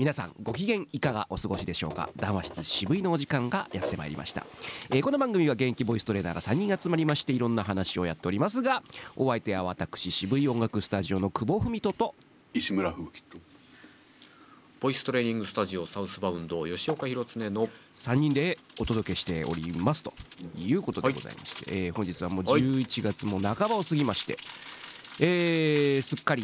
皆さんご機嫌いかがお過ごしでしょうか？談話室渋いのお時間がやってまいりました、えーこの番組は現役ボイストレーナーが3人集まりましていろんな話をやっておりますがお相手は私渋い音楽スタジオの久保文人と石村吹雪と。ボイストレーニングスタジオサウスバウンド吉岡弘恒の3人でお届けしておりますということでございまして、えー本日はもうはい。11月も半ばを過ぎまして、えーすっかり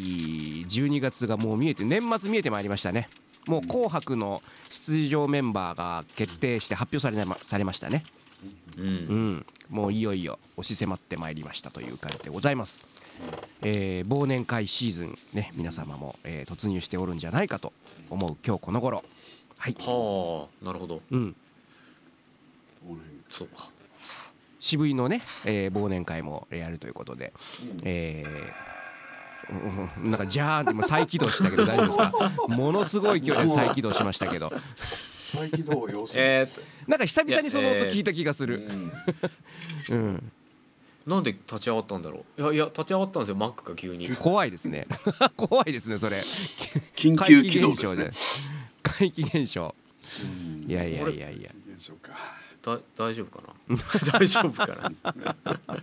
12月がもう見えて年末見えてまいりましたねもう「紅白」の出場メンバーが決定して発表されまされましたね。うん。うんもういよいよ押し迫ってまいりましたという感じでございます、えー忘年会シーズンね皆様も、えー突入しておるんじゃないかと思う今日この頃。はい。はあなるほど。うん。そうか。渋いのね、えー忘年会もやるということで、えーうん。なんかジャーンって今再起動したけど大丈夫ですか？ものすごい勢いで再起動しましたけど。再起動要する。えなんか久々にその音聞いた気がする、うんうん、ー、なんで立ち上がったんだろう？いやいや立ち上がったんですよマックが急に。怖いですね。怖いですねそれ。緊急起動ですね。怪奇現象うん。いやいやいやいや。現象か。だ大丈夫かな？大丈夫かな？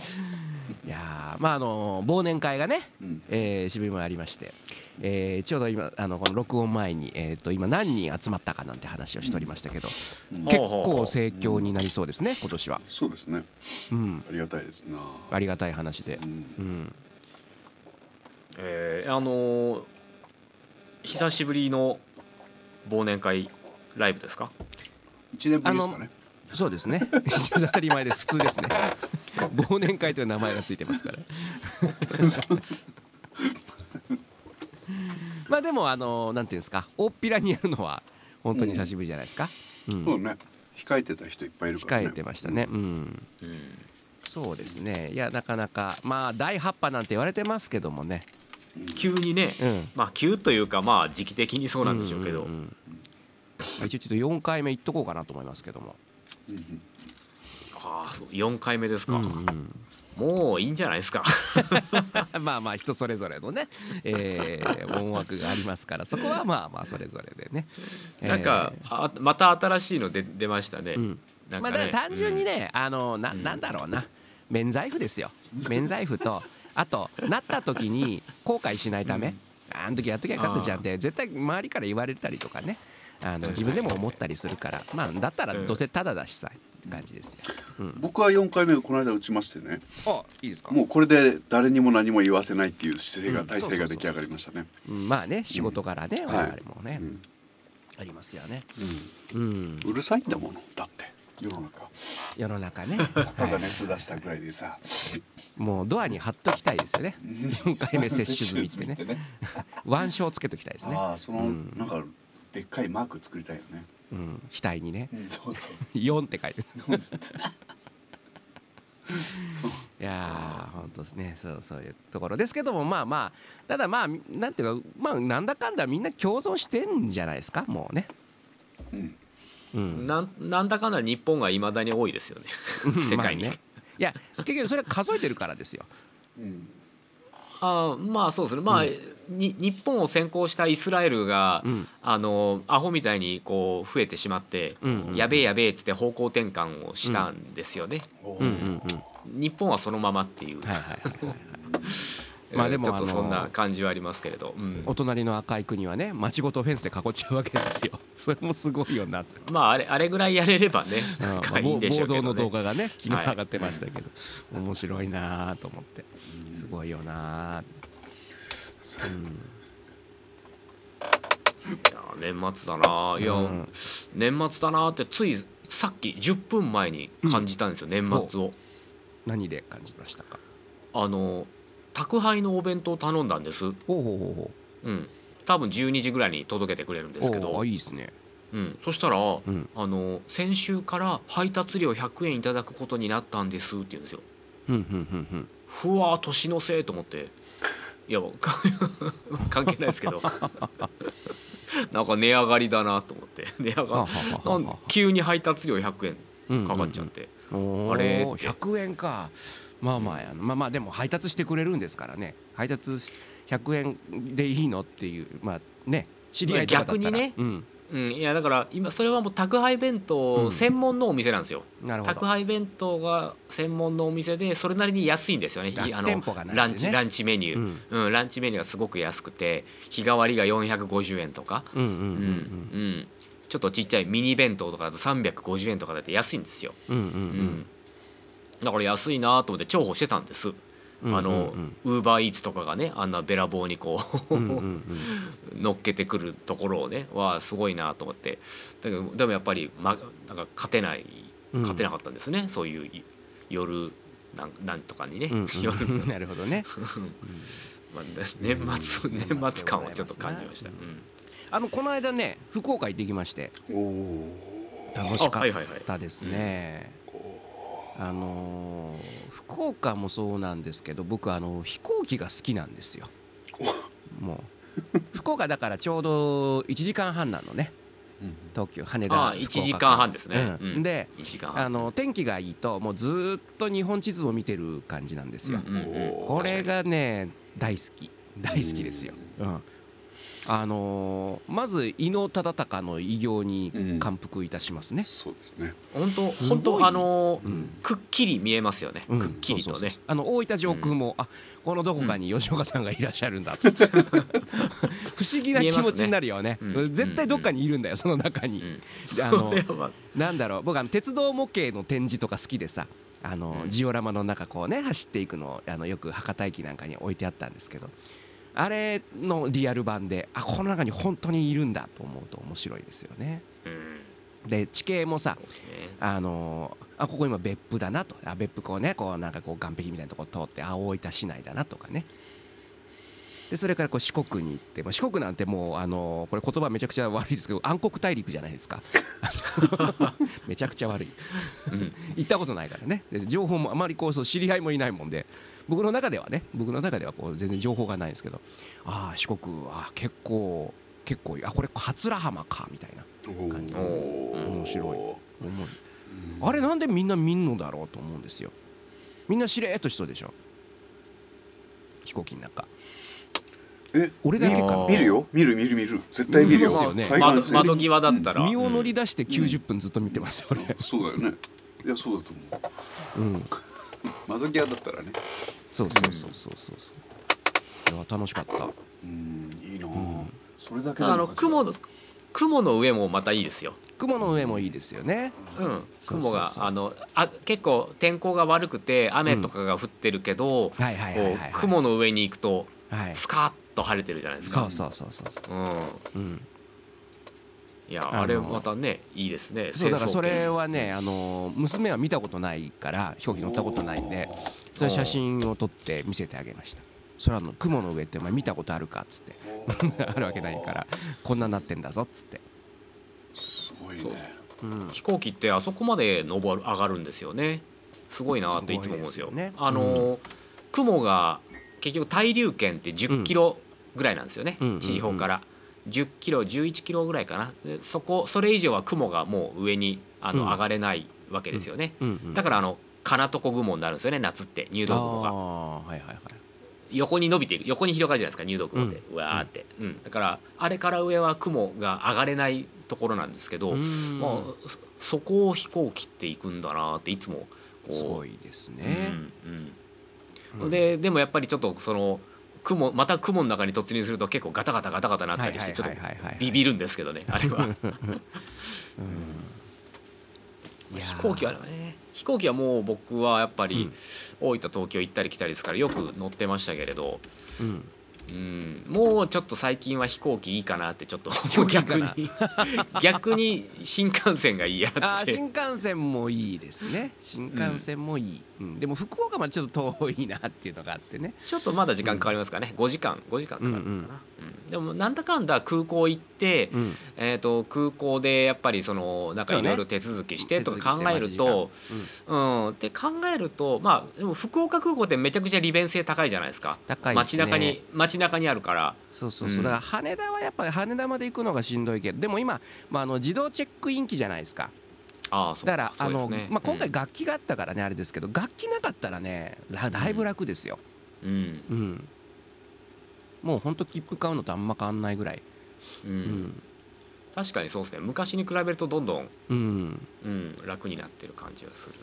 いやーまああの忘年会がね、うん。えー渋いもありまして、えーちょうど今あのこの録音前に、えー、と今何人集まったかなんて話をしておりましたけど、うん。結構盛況になりそうですね今年は、そうですね。うん、ありがたいですな。ありがたい話で。う、ん。うん、えー、あのー久しぶりの忘年会ライブですか？一年ぶりですかね。そうですね。当たり前です。普通ですね忘年会という名前がついてますから。まあでもあのなんていうんですか大っぴらにやるのは本当に久しぶりじゃないですか、うん。そうね。控えてた人いっぱいいるからね。控えてましたね、うん、うんそうですね。いやなかなかまあ第8波なんて言われてますけどもね。急にね、うん。まあ急というかまあ時期的にそうなんでしょうけど、んんん。まあ一応ちょっと4回目いっとこうかなと思いますけども、うんうんああそう4回目ですか、うんうん。もういいんじゃないですか。まあまあ人それぞれのね、えー、音楽がありますからそこはまあまあそれぞれでね。なんか、あまた新しいの出出ましたね、えーうんね。まあ単純にね、あのななんだろうな。免罪符ですよ。免罪符とあとなった時に後悔しないため、あの時やっときゃよかったじゃんって絶対周りから言われたりとかね。あの自分でも思ったりするから。まあだったらどうせただだしさ。って感じですよ。うん、僕は4回目この間打ちましてね。あいいですか？もうこれで誰にも何も言わせないっていう姿勢がうん。体制が出来上がりましたね。うんまあね仕事からね、はい我々もね、うんありますよね。うん、うるさいんだものだって。世の中。世の中ね、たかがはい熱出したぐらいでさ。もうドアに貼っときたいですよね。4回目接種済みってね。腕章つけときたいですね。ああそのうんなんかでっかいマーク作りたいよねうん、額にね。そうそう「4」って書いてる。いやー本当ですね。そうそういうところですけどもまあまあただまあなんていうかまあなんだかんだみんな共存してんじゃないですか？もうね、うん。うん、なんなんだかんだ日本がいまだに多いですよね。世界に、まあね。いや結局それは数えてるからですよ。うん。あーまあそうですね。まあ、に日本を先行したイスラエルが、うん。あのアホみたいにこう増えてしまって、うんうんやべえやべえっつって方向転換をしたんですよね、日本はそのままっていう、まあでもちょっとそんな感じはありますけれど、うん。お隣の赤い国はね町ごとフェンスで囲っちゃうわけですよ。それもすごいよなって。まああれあれぐらいやれればねうん。なんかいいんでしょうけど暴動の動ね画がね昨日はい上がってましたけど、面白いなと思って。すごいよないや年末だな。いや、うん。年末だなってついさっき10分前に感じたんですよ、年末を。何で感じましたか？あの宅配のお弁当頼んだんです。ほうほうほうほう。ん。多分12時ぐらいに届けてくれるんですけど。ーあいいですね。うん、そしたら、ん。あの先週から配達料100円いただくことになったんですって言うんですよ。ふんふんふんふん。ふわー年のせいと思っていやか 関係ないですけど。なんか値上がりだなと思って。値上が急に配達料100円かかっちゃって、おあれー100円か。まあまあまあまあでも配達してくれるんですからね。配達し100円でいいのっていうまあね。知り合いとかだったら。逆にねうん、うん、いやだから今それはもう宅配弁当専門のお店なんですよ、なるほど。宅配弁当が専門のお店でそれなりに安いんですよね。あのランチランチメニュー、うん。うんランチメニューがすごく安くて日替わりが450円とか、うんうんうんうん。ちょっとちっちゃいミニ弁当とかだと350円とかだって安いんですよ、うんうんうん。うん。だから安いなと思って重宝してたんです、うんあのウーバーイーツとかがねあんなべらぼうにこう、うんうんうん乗っけてくるところをねはすごいなと思って。だけどでもやっぱり、ま、なんか勝てないうん。勝てなかったんですね、そういうい夜なんなんとかにね、うん夜うん。なるほどね。まあ、年末うん。年末感をちょっと感じました。ううん。んあのこの間ね福岡行ってきまして。楽しかったですね。あのー福岡もそうなんですけど僕あの飛行機が好きなんですよ。もう。福岡だからちょうど1時間半なのね。東京羽田ああ福岡1時間半ですね。うん。うん。で1時間半。あの天気がいいともうずーっと日本地図を見てる感じなんですよ、うんうんうん。これがね大好き。大好きですよ、うんあのーまず伊能忠敬の偉業に感服いたしますね、そうですね。本当本当あのうん。くっきり見えますよね。うん。くっきりとね。そうそうそう。あの大分上空も、あこのどこかに吉岡さんがいらっしゃるんだ。と 不思議な気持ちになるよね。ね。うん。絶対どっかにいるんだよその中に、うん。あのこれは。なんだろう。僕あの鉄道模型の展示とか好きでさあの、うん。ジオラマの中こうね走っていくのあのよく博多駅なんかに置いてあったんですけどあれのリアル版であこの中に本当にいるんだと思うと面白いですよね。うん。で地形もさね。あのあここ今別府だなと。あ別府こうねこうなんかこう岸壁みたいなとこ通ってあ大分市内だなとかねでそれからこう四国に行って、まあ、四国なんてもうあのこれ言葉めちゃくちゃ悪いですけど暗黒大陸じゃないですか。めちゃくちゃ悪い。うん。行ったことないからね。で情報もあまりこうそう知り合いもいないもんで。僕の中ではね僕の中ではこう全然情報がないんですけどああ四国あ結構結構あこれ桂浜かみたいな感じ。面白い。思うあれなんでみんな見んのだろうと思うんですよ。みんなしれーっとしそうでしょ。飛行機の中え俺だけかな。見るよ。見る見る見る。絶対見るよ。見ますよね。海岸線。窓窓際だったら。身を乗り出して90分ずっと見てました俺。そうだよね。いやそうだと思う。うん。窓際だったらね。そうそうそうそうそう。そういや楽しかった。うんいいなあん。それだけであのも雲の雲の上もまたいいですよ。雲の上もいいですよね。うん、そうそう雲があのあ結構天候が悪くて雨とかが降ってるけど、はいはいはいこはいうはい。雲の上に行くとはい。スカッと晴れてるじゃないですか。そうそうそうそうそう。うん、うん。いやあれまたねいいですね。そうだからそれははねあの娘は見たことないから飛行機乗ったことないんでそれ写真を撮って見せてあげました。それはあの雲の上ってお前見たことあるかっつって。あるわけないからこんなになってんだぞっつって、すごいね。う。ん、飛行機ってあそこまで登る上がるんですよね。すごいなっていつも思うんですよ。すごいですよね。あの、雲が結局対流圏って10キロぐらいなんですよね。うん地表から。10キロ11キロぐらいかな。でそこそれ以上は雲がもう上にあの、うん。上がれないわけですよね、だからあの金床雲になるんですよね夏って入道雲が。はいはいはい。横に伸びていく横に広がるじゃないですか入道雲って、ううわーって、うん、だからあれから上は雲が上がれないところなんですけど、うん。まあ、そそこを飛行機っていくんだなっていつもこう。すごいですね、うんうん。うん。ででもやっぱりちょっとその雲また雲の中に突入すると結構ガタガタガタガタなったりしてちょっとビビるんですけどね あれは。いやー。飛行機はね飛行機はもう僕はやっぱりうん。大分東京行ったり来たりですからよく乗ってましたけれど、うんうん、もうちょっと最近は飛行機いいかなってちょっと逆な。に。逆に新幹線が嫌あーって。新幹線もいいですね。新幹線もいい、うん。でも福岡までちょっと遠いなっていうのがあってね。ちょっとまだ時間かかりますかね。5時間5時間かかるのかな、うんうんうんでもなんだかんだ空港行って、うん。えー、と空港でやっぱりそのなんかいろいろ手続きしてとか考えると、うん、って考えるとまあでも福岡空港ってめちゃくちゃ利便性高いじゃないですか。高い街中に街中にあるから。そうそうそう、うん。だから羽田はやっぱり羽田まで行くのがしんどいけどでも今、まあ、あの自動チェックイン機じゃないですか。ああそうだからあの、ねまあ、今回うん楽器があったからねあれですけど楽器なかったらねらだいぶ楽ですよ、うん。うん、もうほんと切符買うのとあんま変わんないぐらい。うん。うん。確かにそうですね。昔に比べるとどんどん、うん。うん、楽になってる感じがする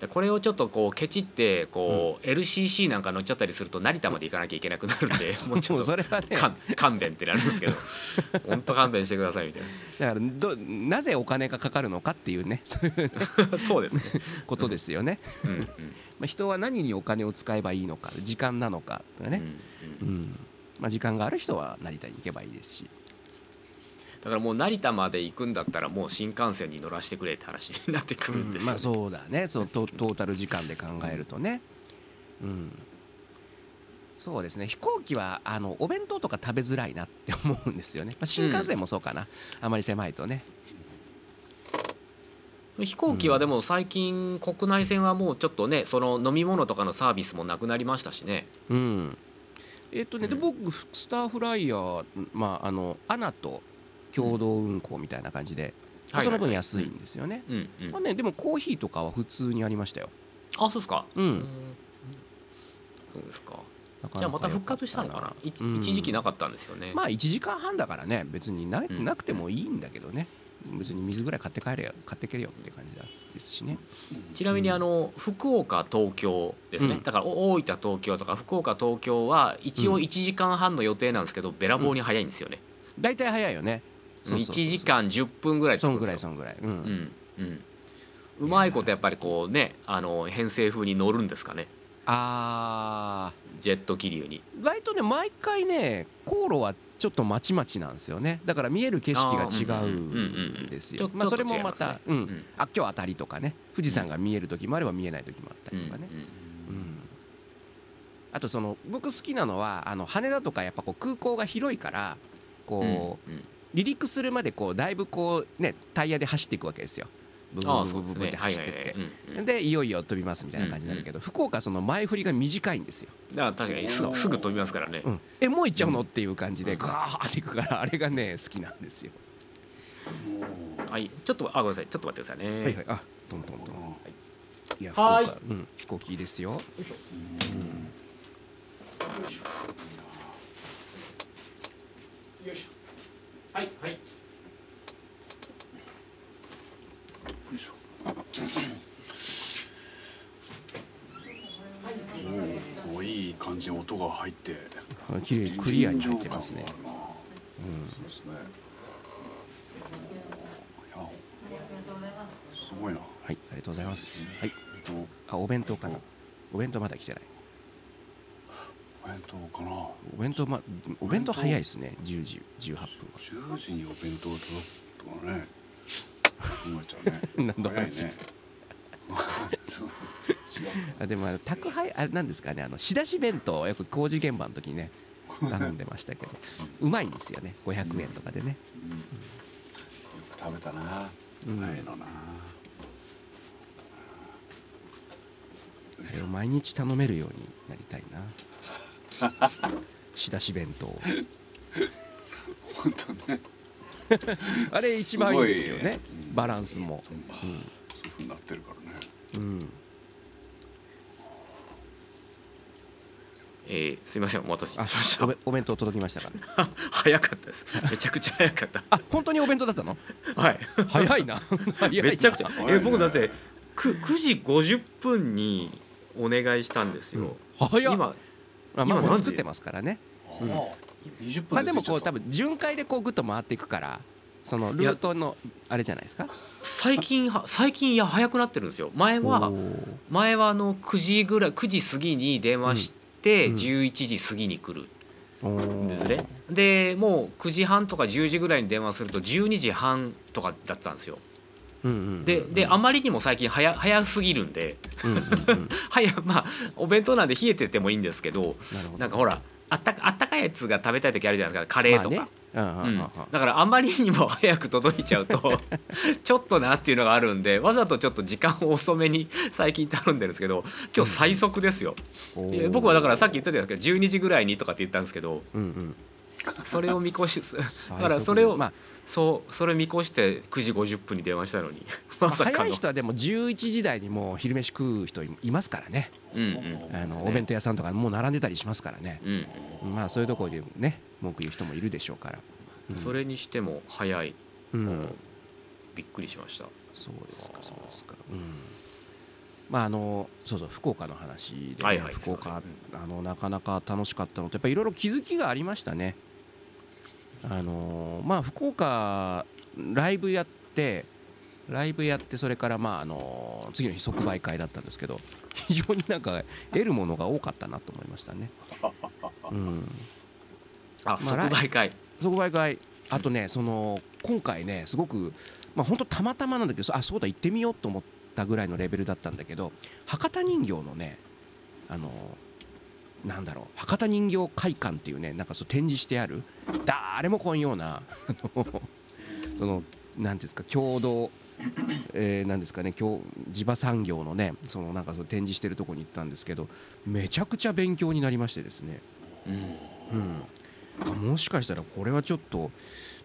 でこれをちょっとこうケチってこう、LCC なんか乗っちゃったりすると成田まで行かなきゃいけなくなるんで もうちょもっとうそれはね。勘弁ってなるんですけど 本当勘弁してくださいみたいだからどなぜお金がかかるのかっていうねそういうな そうですね、ことですよね、うんうん。まあ、人は何にお金を使えばいいのか時間なのかとかね、うんうん。うん。まあ、時間がある人は成田に行けばいいですしだからもう成田まで行くんだったらもう新幹線に乗らせてくれって話になってくるんですよ、ね。まあそうだね。そのトトータル時間で考えるとね。うん。そうですね。飛行機はあのお弁当とか食べづらいなって思うんですよね、まあ、新幹線もそうかな、あまり狭いとね。飛行機はでも最近国内線はもうちょっとねその飲み物とかのサービスもなくなりましたしね。うん。えっとね、でうん僕スターフライヤーまああのアナと共同運行みたいな感じで、まあその分安いんですよね、うんうん。まあね、でもコーヒーとかは普通にありましたよ。あそうですか。うん。うん。そうですか。じゃあまた復活したのかな。良っ一時期なかったんですよね。まあ1時間半だからね。別になうん。なくてもいいんだけどね。別に水ぐらい買って帰れよ。買ってけるよって感じですしね。ちなみにあの福岡東京ですね、うん。だからお大分東京とか福岡東京は一応うん。1時間半の予定なんですけど、べらぼうに早いんですよね、大体早いよね1時間10分ぐらいそんぐらいそんぐらい。うん、うんうまいことやっぱりこうねあの偏西風に乗るんですかね。あジェット気流に。ー割とね毎回ね航路はちょっとまちまちなんですよね。だから見える景色が違うんですよ。まあそれもまちょっと違いますね。たうん。うん。あ今日当たりとかね。富士山が見える時もあれば見えない時もあったりとかね。うんうん。うん。あとその僕好きなのはあの羽田とかやっぱこう空港が広いからこううんうん離陸するまでこうだいぶこうねタイヤで走っていくわけですよ。ブブブブブブって走ってって。でいよいよ飛びますみたいな感じになるけど福岡その前振りが短いんですよ。だから確かに。すぐすぐ飛びますからね。うん。えもう行っちゃうの？っていう感じでガーっていくからあれがね好きなんですよ。はい。ちょっとあごめんなさい。ちょっと待ってくださいね。はいはい。あトントントン。い。や福はい。岡うん。飛行機いいですよ。よいしょはいはい。よいしょ。おおいい感じに音が入って。あ綺麗クリアに入ってますね。臨場感があるな。そうですね。すごいなはいありがとうございますはいえっとあお弁当かなお弁当まだ来てないお弁当かな。お弁当まお弁当早いですね。10時18分。10時にお弁当届くとかね。考えちゃうね。何の話早いね。そ うあでも宅配あれなんですかね。あの仕出し弁当をよく工事現場の時にね頼んでましたけど。うまいんですよね。500円とかでね。うん。よく食べたな。うん。ああいうのな。あれを毎日頼めるようになりたいな 仕出し弁当。本当ね。あれ一番いいですよね。うんバランスも。そういうふうになってるからね。うん、うん、えーすみませんお待たせしました。あお弁当届きましたか？早かったです。めちゃくちゃ早かった。あ本当にお弁当だったの？はい。早いな。早いな。めちゃくちゃ。え僕だってく 9, 時50分にお願いしたんですよ、早っ。今まあ、まあ今もう作ってますからね。ああ20分まあでもこう多分分巡回でこうグッと回っていくからそのルートのあれじゃないですか？最近は最近いや早くなってるんですよ。前は前はあの9時ぐらい9時過ぎに電話してうん。11時過ぎに来るですね。でもう9時半とか10時ぐらいに電話すると12時半とかだったんですよ。うんうんうんでであまりにも最近早早すぎるんでうんうんうん。早まあお弁当なんで冷えててもいいんですけどなんかほらあったかあったかいやつが食べたい時あるじゃないですかカレーとか、だからあまりにも早く届いちゃうと ちょっとなっていうのがあるんでわざとちょっと時間を遅めに最近頼んでるんですけど今日最速ですよ、おいやー。僕はだからさっき言ったじゃないですか12時ぐらいにとかって言ったんですけどうんうん。それを見越しだ最から速それを、まあそうそれ見越して9時50分に電話したのに。まさかの。早い人はでも11時台にもう昼飯食う人いいますからね。うんうん。あのお弁当屋さんとかもう並んでたりしますからね。うんまあそういうところでね文句言う人もいるでしょうから。うん。それにしても早い、うん。びっくりしました。そうですかそうですか。うん。まああのそうそう福岡の話で、ね。はいはい福岡あのなかなか楽しかったのとやっぱりいろいろ気づきがありましたねあのまあ福岡ライブやってライブやってそれからまああの次の日即売会だったんですけど非常になんか得るものが多かったなと思いましたね。うん。あまあ即売会。即売会。あとねその今回ねすごくまあ本当たまたまなんだけどあそうだ行ってみようと思ったぐらいのレベルだったんだけど博多人形のねあのなんだろう博多人形会館っていうねなんかそう展示してある誰も来んようなそのなんていうんですか共同えーなんですかね今日地場産業のねそのなんかそう展示してるところに行ったんですけどめちゃくちゃ勉強になりましてですね。うん、あもしかしたらこれはちょっと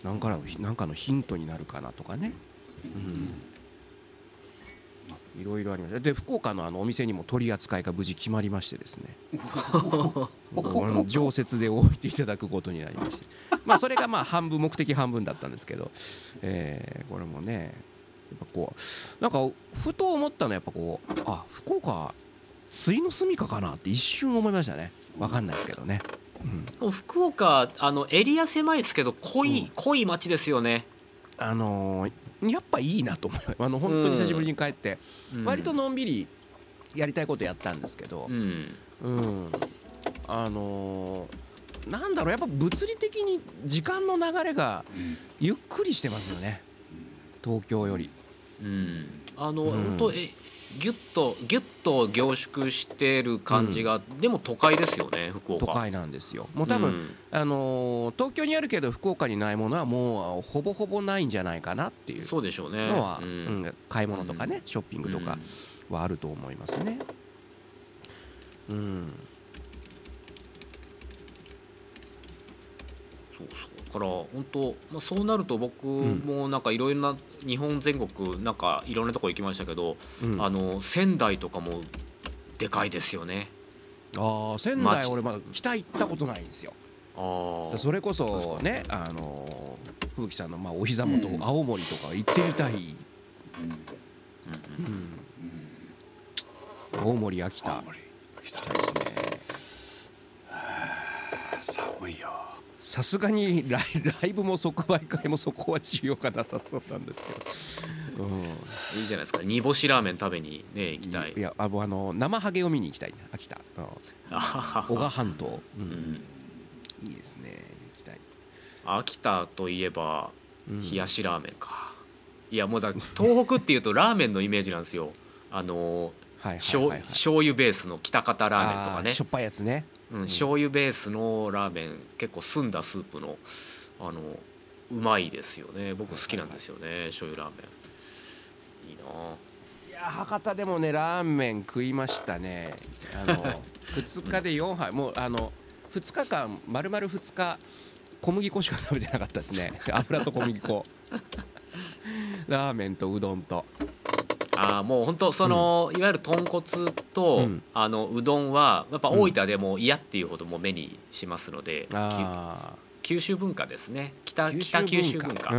なんかのなんかのヒントになるかなとかね、うん、いろいろありましたで福岡のあのお店にも取り扱いが無事決まりましてですね。常設で置いていただくことになりまして。まあそれがまあ半分目的半分だったんですけど、えーこれもねやっぱこうなんかふと思ったのはやっぱこうあ福岡水の住みかかなって一瞬思いましたね。わかんないですけどね、うん、福岡あのエリア狭いですけど濃い、うん。濃い町ですよね、あのーやっぱいいなと思いますあの本当に久しぶりに帰って、うん。割とのんびりやりたいことやったんですけどうん。うん、あのーなんだろうやっぱ物理的に時間の流れがゆっくりしてますよね。東京より。うん。あの、うん。本当えギュッとギュッと凝縮してる感じが、でも都会ですよね福岡。都会なんですよ。もう多分、うん。あのー東京にあるけど福岡にないものはもうほぼほぼないんじゃないかなっていうそうでしょうね。のは、ううんん買い物とかね、ショッピングとかはあると思いますね。うん、そうそう。だから本当、まあ、そうなると僕もなんかいろいろな日本全国なんかいろんなとこ行きましたけど、うん。あの仙台とかもでかいですよね。ああ仙台街。俺まだ北行ったことないんですよ。ああそれこそねあのー吹雪さんのまあお膝元、うん。青森とか行ってみたい。うん。うん、青森秋田。青森来た行きたいですね。寒いよさすがにライ ライブも即売会もそこは需要がなさそうなんですけど。うん。いいじゃないですか。煮干しラーメン食べにね行きたい。いやあのあの生ハゲを見に行きたい。ね秋田、うん。あはは男鹿半島、ううん。んいいですね。行きたい、秋田といえばうん。冷やしラーメンか、いやもうだ東北っていうと ラーメンのイメージなんですよ。あのはいはい醤はいはい。醤油ベースの北方ラーメンとかね。しょっぱいやつねうん、醤油ベースのラーメン結構澄んだスープのあのうまいですよね。僕好きなんですよね醤油ラーメン。いいないや博多でもねラーメン食いましたね。あの 2日で4杯。もうあの2日間丸々2日小麦粉しか食べてなかったですね。油と小麦粉。ラーメンとうどんとあーもう本当その、いわゆる豚骨と、うん。あのうどんはやっぱ大分でも嫌っていうほどもう目にしますので、きあ九州文化ですね。北九州北九州文化、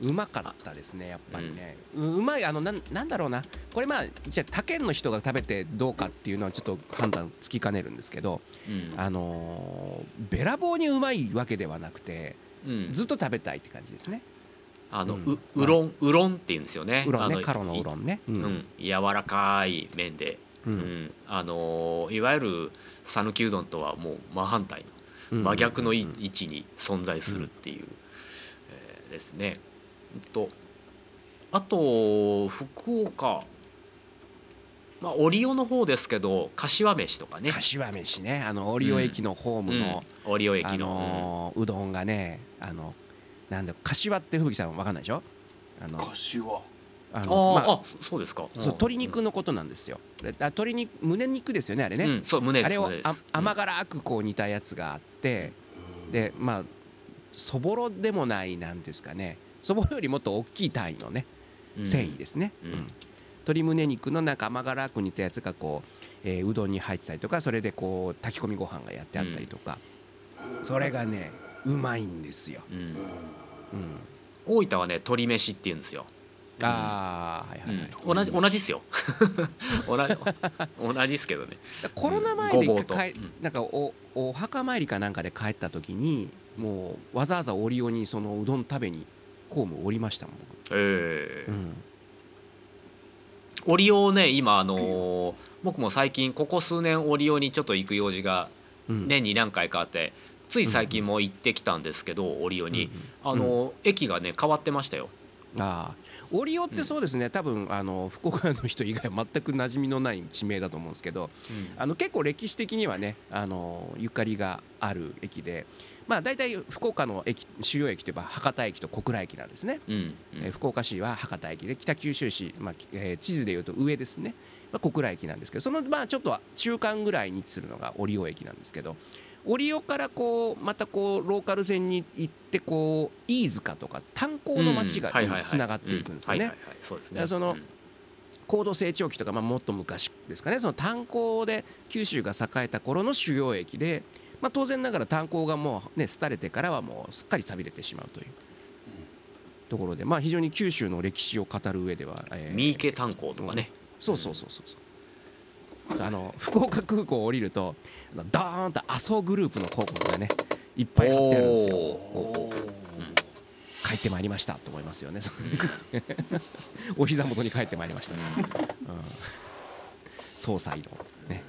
うまかったですねやっぱりね、ううまいあのなんなんだろうな。これまあじゃあ他県の人が食べてどうかっていうのはちょっと判断つきかねるんですけど、うん。あのーべらぼうにうまいわけではなくてうん。ずっと食べたいって感じですねあの、うん。ううろんうろんって言うんですよね。うろんあのねカロのうろんね。うん。柔らかい麺で、ううん。んあのいわゆる讃岐うどんとはもう真反対のうん。真逆の位置に存在するっていう、えーですね。うんとあと福岡。まあ折尾の方ですけど柏飯とかね。柏飯ね。あの折尾駅のホームの、うん。折尾あ駅の、うどんがねあのなんだ柏って吹雪さんわかんないでしょ？あの柏。あのまああそそうですか。そう鶏肉のことなんですよ。であ鶏肉胸肉ですよねあれね。うん、そう胸あれをあ甘辛くこう煮たやつがあって、でまあそぼろでもないなんですかね。そぼろよりもっと大きい単位のねうん。繊維ですね、うん。うん。鶏胸肉のなんか甘辛く煮たやつがこう、えーうどんに入ってたりとかそれでこう炊き込みご飯がやってあったりとか、それがねうまいんですよ、うん。うん、大分はね鶏飯って言うんですよ、ああはいはいはい、うん。同じ同じっすよ。同じ 同じっすけどね。コロナ前でごぼうん。なんかおお墓参りかなんかで帰った時にもうわざわざ折尾にそのうどん食べにホーム降りましたもんええ僕、うん、オリオね今あのー僕も最近ここ数年オリオにちょっと行く用事がうん。年に何回かあってつい最近も行ってきたんですけどオリオに、あのー駅がね変わってましたよ。ああ。オリオってそうですね、多分あの福岡の人以外全く馴染みのない地名だと思うんですけどあの結構歴史的にはねあのゆかりがある駅でまあ大体福岡の駅主要駅といえば博多駅と小倉駅なんですね、うんうん。えー福岡市は博多駅で北九州市、まあえー地図でいうと上ですね、まあ、小倉駅なんですけどそのまあちょっと中間ぐらいに位置するのが折尾駅なんですけど折尾からこうまたこうローカル線に行ってこう飯塚とか炭鉱の町がつながっていくんですよね。そうですね。だからそのうん。高度成長期とか、まあ、もっと昔ですかね。その炭鉱で九州が栄えた頃の主要駅で、まあ、当然ながら炭鉱がもうね廃れてからはもうすっかり寂れてしまうというところで、まあ、非常に九州の歴史を語る上では、えー三池炭鉱とかね。そうそうそうそうそう あの福岡空港を降りるとドーンと麻生グループの広告がねいっぱい貼ってあるんですよ。お帰ってまいりましたと思いますよね。お膝元に帰ってまいりましたね、うん、総裁のね。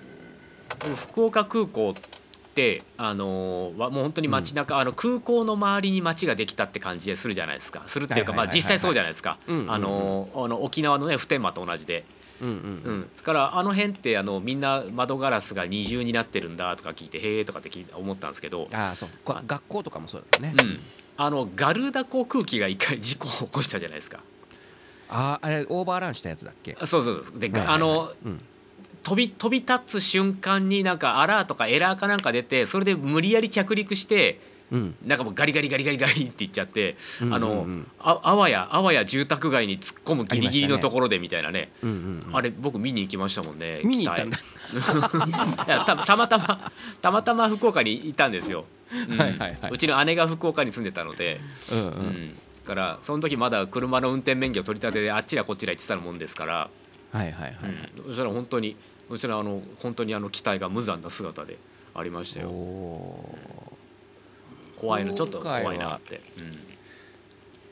福岡空港ってあのーわもう本当に街中、あの空港の周りに街ができたって感じでするじゃないですか。するっていうかまあ実際そうじゃないですか。うん。うんうんあのーあの沖縄のね普天間と同じで、うんうんうん、だからあの辺ってあのみんな窓ガラスが二重になってるんだとか聞いてへえとかって聞いて思ったんですけど、ああそう。こ学校とかもそうだね、うん、あのガルダ航空機が一回事故を起こしたじゃないですか。あああれオーバーランしたやつだっけ？そうそうそう。で、はいはいはい。あのうん。飛び飛び立つ瞬間になんかアラーとかエラーかなんか出てそれで無理やり着陸してうん。なんかもうガリガリガリガリガリっていっちゃって、うんうんうん。あのああわやあわや住宅街に突っ込むギリギリのところでみたいなね。うんうんうん。あれ僕見に行きましたもんね見に行ったん たたまたまたまたま福岡にいたんですよ、うん。はいはいはい。うちの姉が福岡に住んでたので、うんううん。んだからその時まだ車の運転免許取り立てであっちらこっちら行ってたもんですから、はいはいはい、うん。そしたら本当にそしたらあの本当にあの機体が無残な姿でありましたよ怖いのちょっと怖いなって、うん。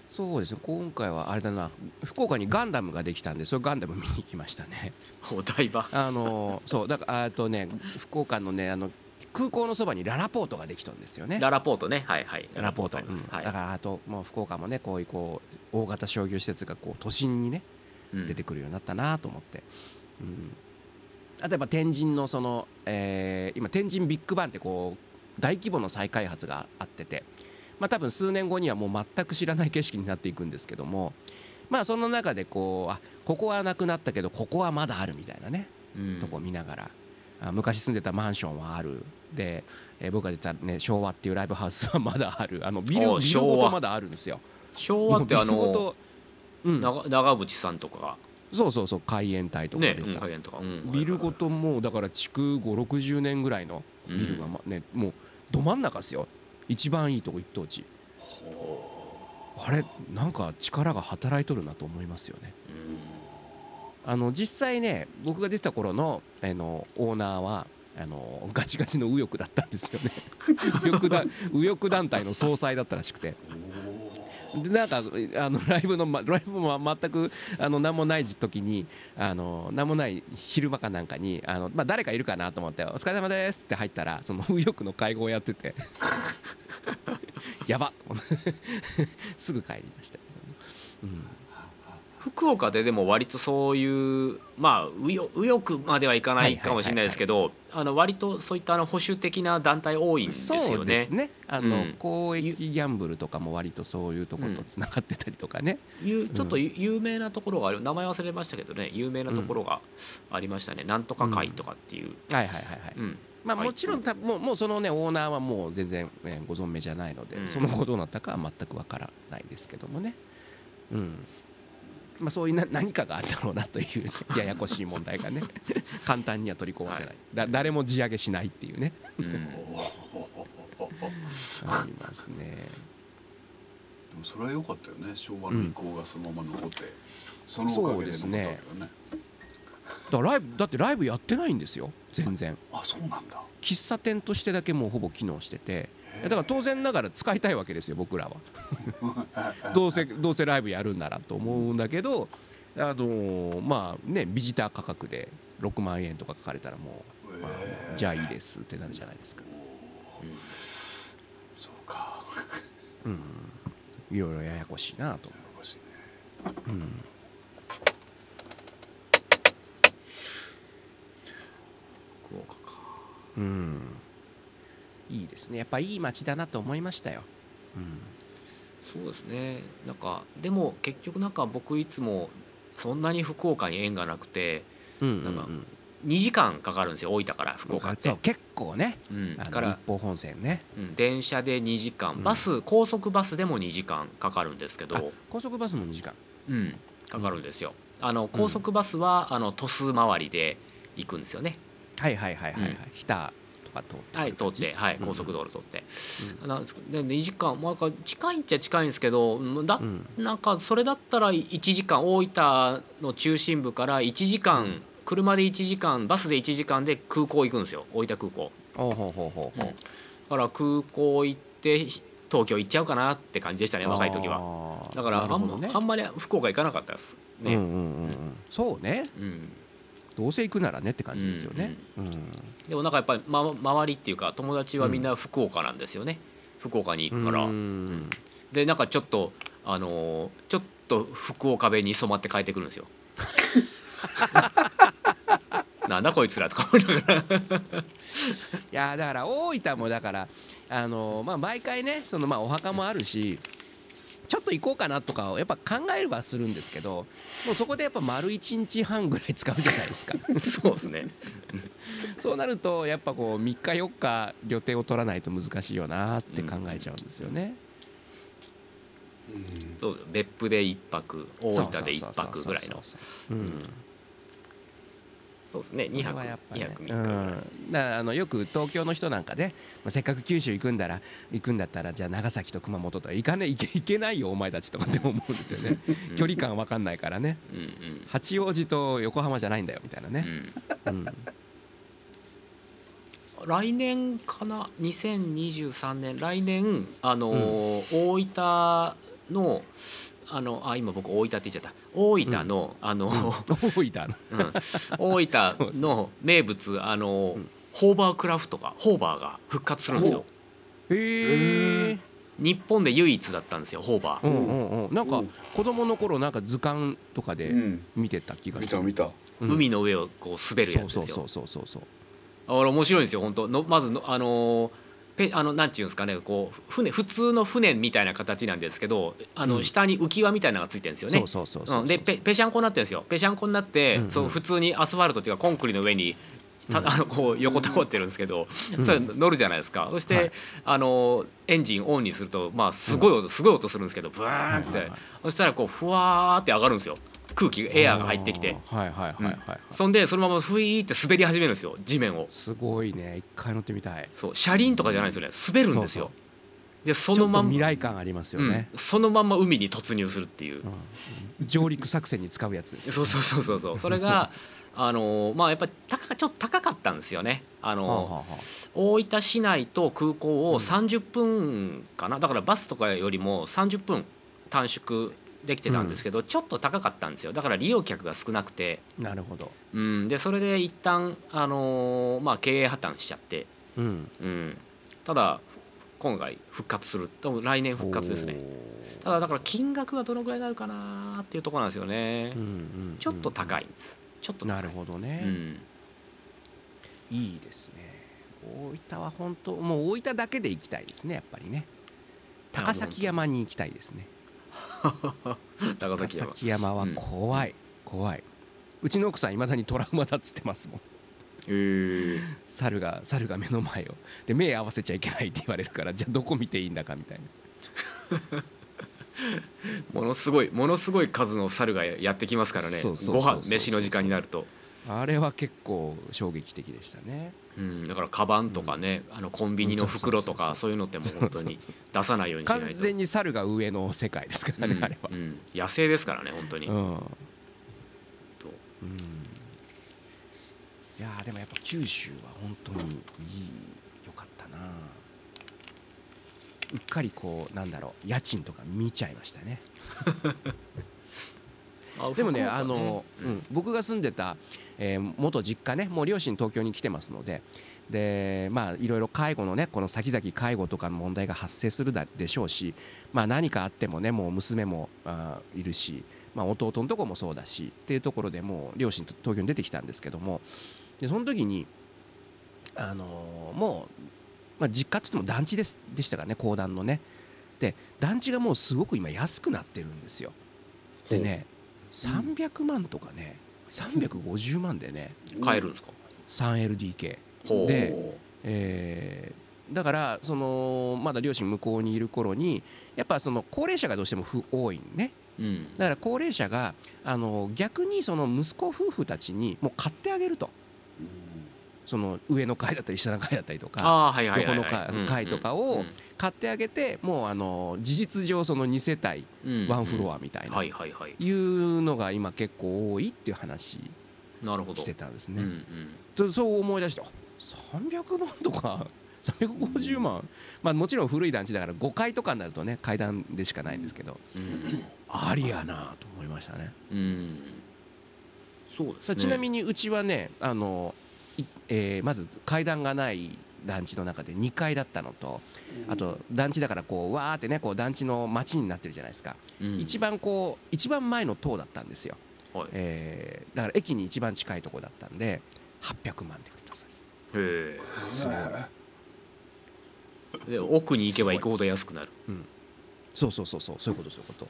そうですね今回はあれだな。福岡にガンダムができたんでそれガンダム見に行きましたね。お台場。あのそう。だからあとね福岡のねあの空港のそばにララポートができたんですよね。ララポートね。はいはい。ララポート、ありますはいうん。だからあともう福岡もねこういうこう大型商業施設がこう都心にねうん。出てくるようになったなと思って、うん、例えば天神のその、えー今天神ビッグバンってこう大規模の再開発があっててまあ多分数年後にはもう全く知らない景色になっていくんですけどもまあその中でこうあここはなくなったけどここはまだあるみたいなねうん。とこを見ながらあ昔住んでたマンションはある。で、えー僕が出た、ね、昭和っていうライブハウスはまだある。あのビルおビルごとまだあるんですよ。昭和ってあのとうん、長長渕さんとか。がそうそうそう海援隊とかねでした、うんうん。ビルごともうだから築560年ぐらいのビルが、まねもうど真ん中ですよ。一番いいとこ一等地。あれなんか力が働いとるなと思いますよね。あの実際ね僕が出てた頃のあのオーナーはあのガチガチの右翼だったんですよね。右翼だ右翼団体の総裁だったらしくてでなんかあのライブのまライブも全くあの何もない時にあの何もない昼間かなんかにあの、まあ、誰かいるかなと思って「お疲れ様です」って入ったらその右翼の会合をやってて。やば。っ すぐ帰りましたけどね、福岡ででも割とそういうまあ右翼まではいかないかもしれないですけどあの割とそういったあの保守的な団体多いんうん、ですよね。そうですね。あの、うん。公益ギャンブルとかも割とそういうところとつながってたりとかね、ゆちょっとゆ有名なところがある名前忘れましたけどね有名なところがありましたね、なんとか会とかっていう、はいはいはいはい、うん。まあ、はい。もちろんたもうもうそのねオーナーはもう全然、ね、ご存命じゃないので、うん。その後どうなったかは全くわからないですけどもね、うんまあ、そういうな何かがあったろうなというね、ややこしい問題がね簡単には取り壊せない、はい。だ誰も地上げしないっていうね。うん。ありますね。でもそれは良かったよね。昭和の意向がそのまま残って、そのおかげで残ったわけよね。だからライブだってライブやってないんですよ。全然。あそうなんだ。喫茶店としてだけもうほぼ機能しててだから当然ながら使いたいわけですよ僕らは。どうせどうせライブやるんならと思うんだけどあのーまあねビジター価格で6万円とか書かれたらもう、まあじゃあいいですってなるじゃないですか。そうか。うん。いろいろややこしいなと。ややこしいね。うん。福岡か。うんいいですね。やっぱいい街だなと思いましたよ、そうですね。なんかでも結局なんか僕いつもそんなに福岡に縁がなくてうん、うんなんか2時間かかるんですよ大分から福岡って。そう結構ね。うん、あのから一、方本線ね。うん、電車で2時間。うん。バス高速バスでも2時間かかるんですけあど、高速バスも2時間。うん、かかるんですよ。あの高速バスはあの鳥栖周りで行くんですよね。はいはいはいはいはい、うん。日田とか通ってはい通って、はい、うん。高速道路通って、なんですで2時間まあ近いっちゃ近いんですけどうんだうん。なんかそれだったら1時間大分の中心部から1時間車で1時間バスで1時間で空港行くんですよ。大分空港。ほうほうほうほう。だから空港行って東京行っちゃうかなって感じでしたね若い時は。はだからあん,、ね。あんまり福岡行かなかったですね、うんうんうんうん。そうね。うんどうせ行くならねって感じですよね。うんでもなんかやっぱり、ま、周りっていうか友達はみんな福岡なんですよね、福岡に行くから、うん。でなんかちょっとあのーちょっと福岡弁に染まって帰ってくるんですよ。なんだこいつらとか思いながら。いやだから大分もだからあのまあ毎回ねそのまあお墓もあるしちょっと行こうかなとかをやっぱ考えはするんですけどもうそこでやっぱ丸1日半ぐらい使うじゃないですか。そうですね。そうなるとやっぱこう3日4日旅程を取らないと難しいよなって考えちゃうんですよね。うん。そう別府で一泊大分で一そうそうそうそう泊ぐらいのうんそうですね。2泊やっぱ2ね泊3日ぐらい、うん。だからあのよく東京の人なんかで、まあ、せっかく九州行くんだら行くんだったらじゃあ長崎と熊本とか行かね行け行けないよお前たちとかって思うんですよね。距離感わかんないからね。うんうん。八王子と横浜じゃないんだよみたいなね、うん。うん、来年かな？2023年。来年あのー、大分のあのあ今僕大分って言っちゃった。大分の、あの、大分。のうん。大分の 名物あの、うん。ホーバークラフトがホーバーが復活するんですよ。へえ日本で唯一だったんですよホーバー、うんうんうん。なんかう。ん子供の頃なんか図鑑とかでうん。見てた気がする、見た見た。うん。海の上をこう滑るやつですよ。そうそうそうそうそうそう。あれ面白いんですよ本当。のまずのあのーペあのなんていうんですかねこう船普通の船みたいな形なんですけどあの、うん。下に浮き輪みたいなのがついてるんですよね。そうそうそうそうう。ん。でペペシャンコになってるんですよ。ペシャンコになって、うんうん。そう普通にアスファルトっていうかコンクリの上にた、うん。あのこう横たわってるんですけど、うん。それ乗るじゃないですか。そして、はい。あのエンジンオンにするとまあすごい音、すごい音するんですけどブワーンって、はいはいはい。そしたらこうふわーって上がるんですよ空気エアーが入ってきて。そんでそのままふいーって滑り始めるんですよ地面を。すごいね。一回乗ってみたい。そう。車輪とかじゃないですよね。滑るんですよ。でそのまんま未来感ありますよね、うん、そのまんま海に突入するっていう、うん。上陸作戦に使うやつです。そうそうそうそう。そう。それが あのーまあやっぱりちょっと高かったんですよね。あの大分市内と空港をうん30分かなだからバスとかよりも30分短縮できてたんですけど、ちょっと高かったんですよ。だから利用客が少なくて、なるほど。うん、でそれで一旦あのーまあ経営破綻しちゃって、うん。うん、ただ今回復活する。多分来年復活ですね。ただだから金額がどのぐらいになるかなっていうところなんですよね、うんうんうんちょっと高いんです。ちょっとなるほどね、うん。いいですね。大分は本当もう大分だけで行きたいですねやっぱりね。高崎山に行きたいですね高高崎山。崎山は怖い、怖い。うちの奥さんいまだにトラウマだっつってますもん。へえ猿が猿が目の前を。で目合わせちゃいけないって言われるからじゃあどこ見ていいんだかみたいな。ものすごいものすごい数の猿がやってきますからね。ご飯飯の時間になるとあれは結構衝撃的でしたね。うん、だからカバンとかね、あのコンビニの袋とかそういうのってもう本当に出さないようにしないと。完全に猿が上の世界ですからね、うんあれは、うん。野生ですからね本当に、うん。うん、といやーでもやっぱ九州は本当にいいよかったな。うっかりこうなんだろう家賃とか見ちゃいましたね。あ でもねあの、うん、僕が住んでた、えー元実家ねもう両親東京に来てますのででまあいろいろ介護のねこの先々介護とかの問題が発生するだでしょうし、まあ、何かあってもねもう娘もあーいるし、まあ、弟のとこもそうだしっていうところでもう両親と東京に出てきたんですけどもでその時にあのーもう、まあ、実家っつっても団地ですでしたからね公団のね。で団地がもうすごく今安くなってるんですよ。でね300万とかね350万でね買えるんですか？3LDK ほう。でえーだからそのまだ両親向こうにいる頃にやっぱその高齢者がどうしてもふ多いね。うん。だから高齢者があの逆にその息子夫婦たちにもう買ってあげると。その上の階だったり下の階だったりとか横の階とかを買ってあげてもうあの事実上その2世帯ワンフロアみたいな。はいうのが今結構多いっていう話なるほど。してたんですね。んとそう思い出してあ300万とか 350万？まあもちろん古い団地だから5階とかになるとね階段でしかないんですけどうん。ありやなと思いましたね。うん。そうですね。ちなみにうちはねあの、いえーまず階段がない団地の中で2階だったのとあと団地だからこうわーってねこう団地の街になってるじゃないですか、うん。一番こう一番前の塔だったんですよ、はい。えーだから駅に一番近いとこだったんで800万で売れたそうです。へえで奥に行けば行くほど安くなる。そうそうそうそうそういうことそういうこと。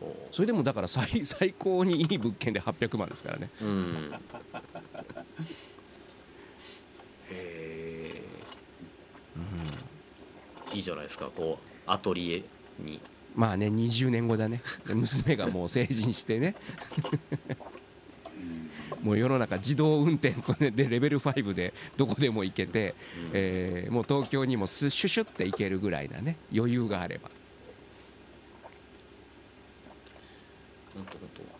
ほそれでもだから最最高にいい物件で800万ですからね。ううん。いいじゃないですかこうアトリエに。まあね20年後だね。で娘がもう成人してね。もう世の中自動運転でレベル5でどこでも行けて、えーもう東京にもスシュシュって行けるぐらいなね余裕があれば。本当本当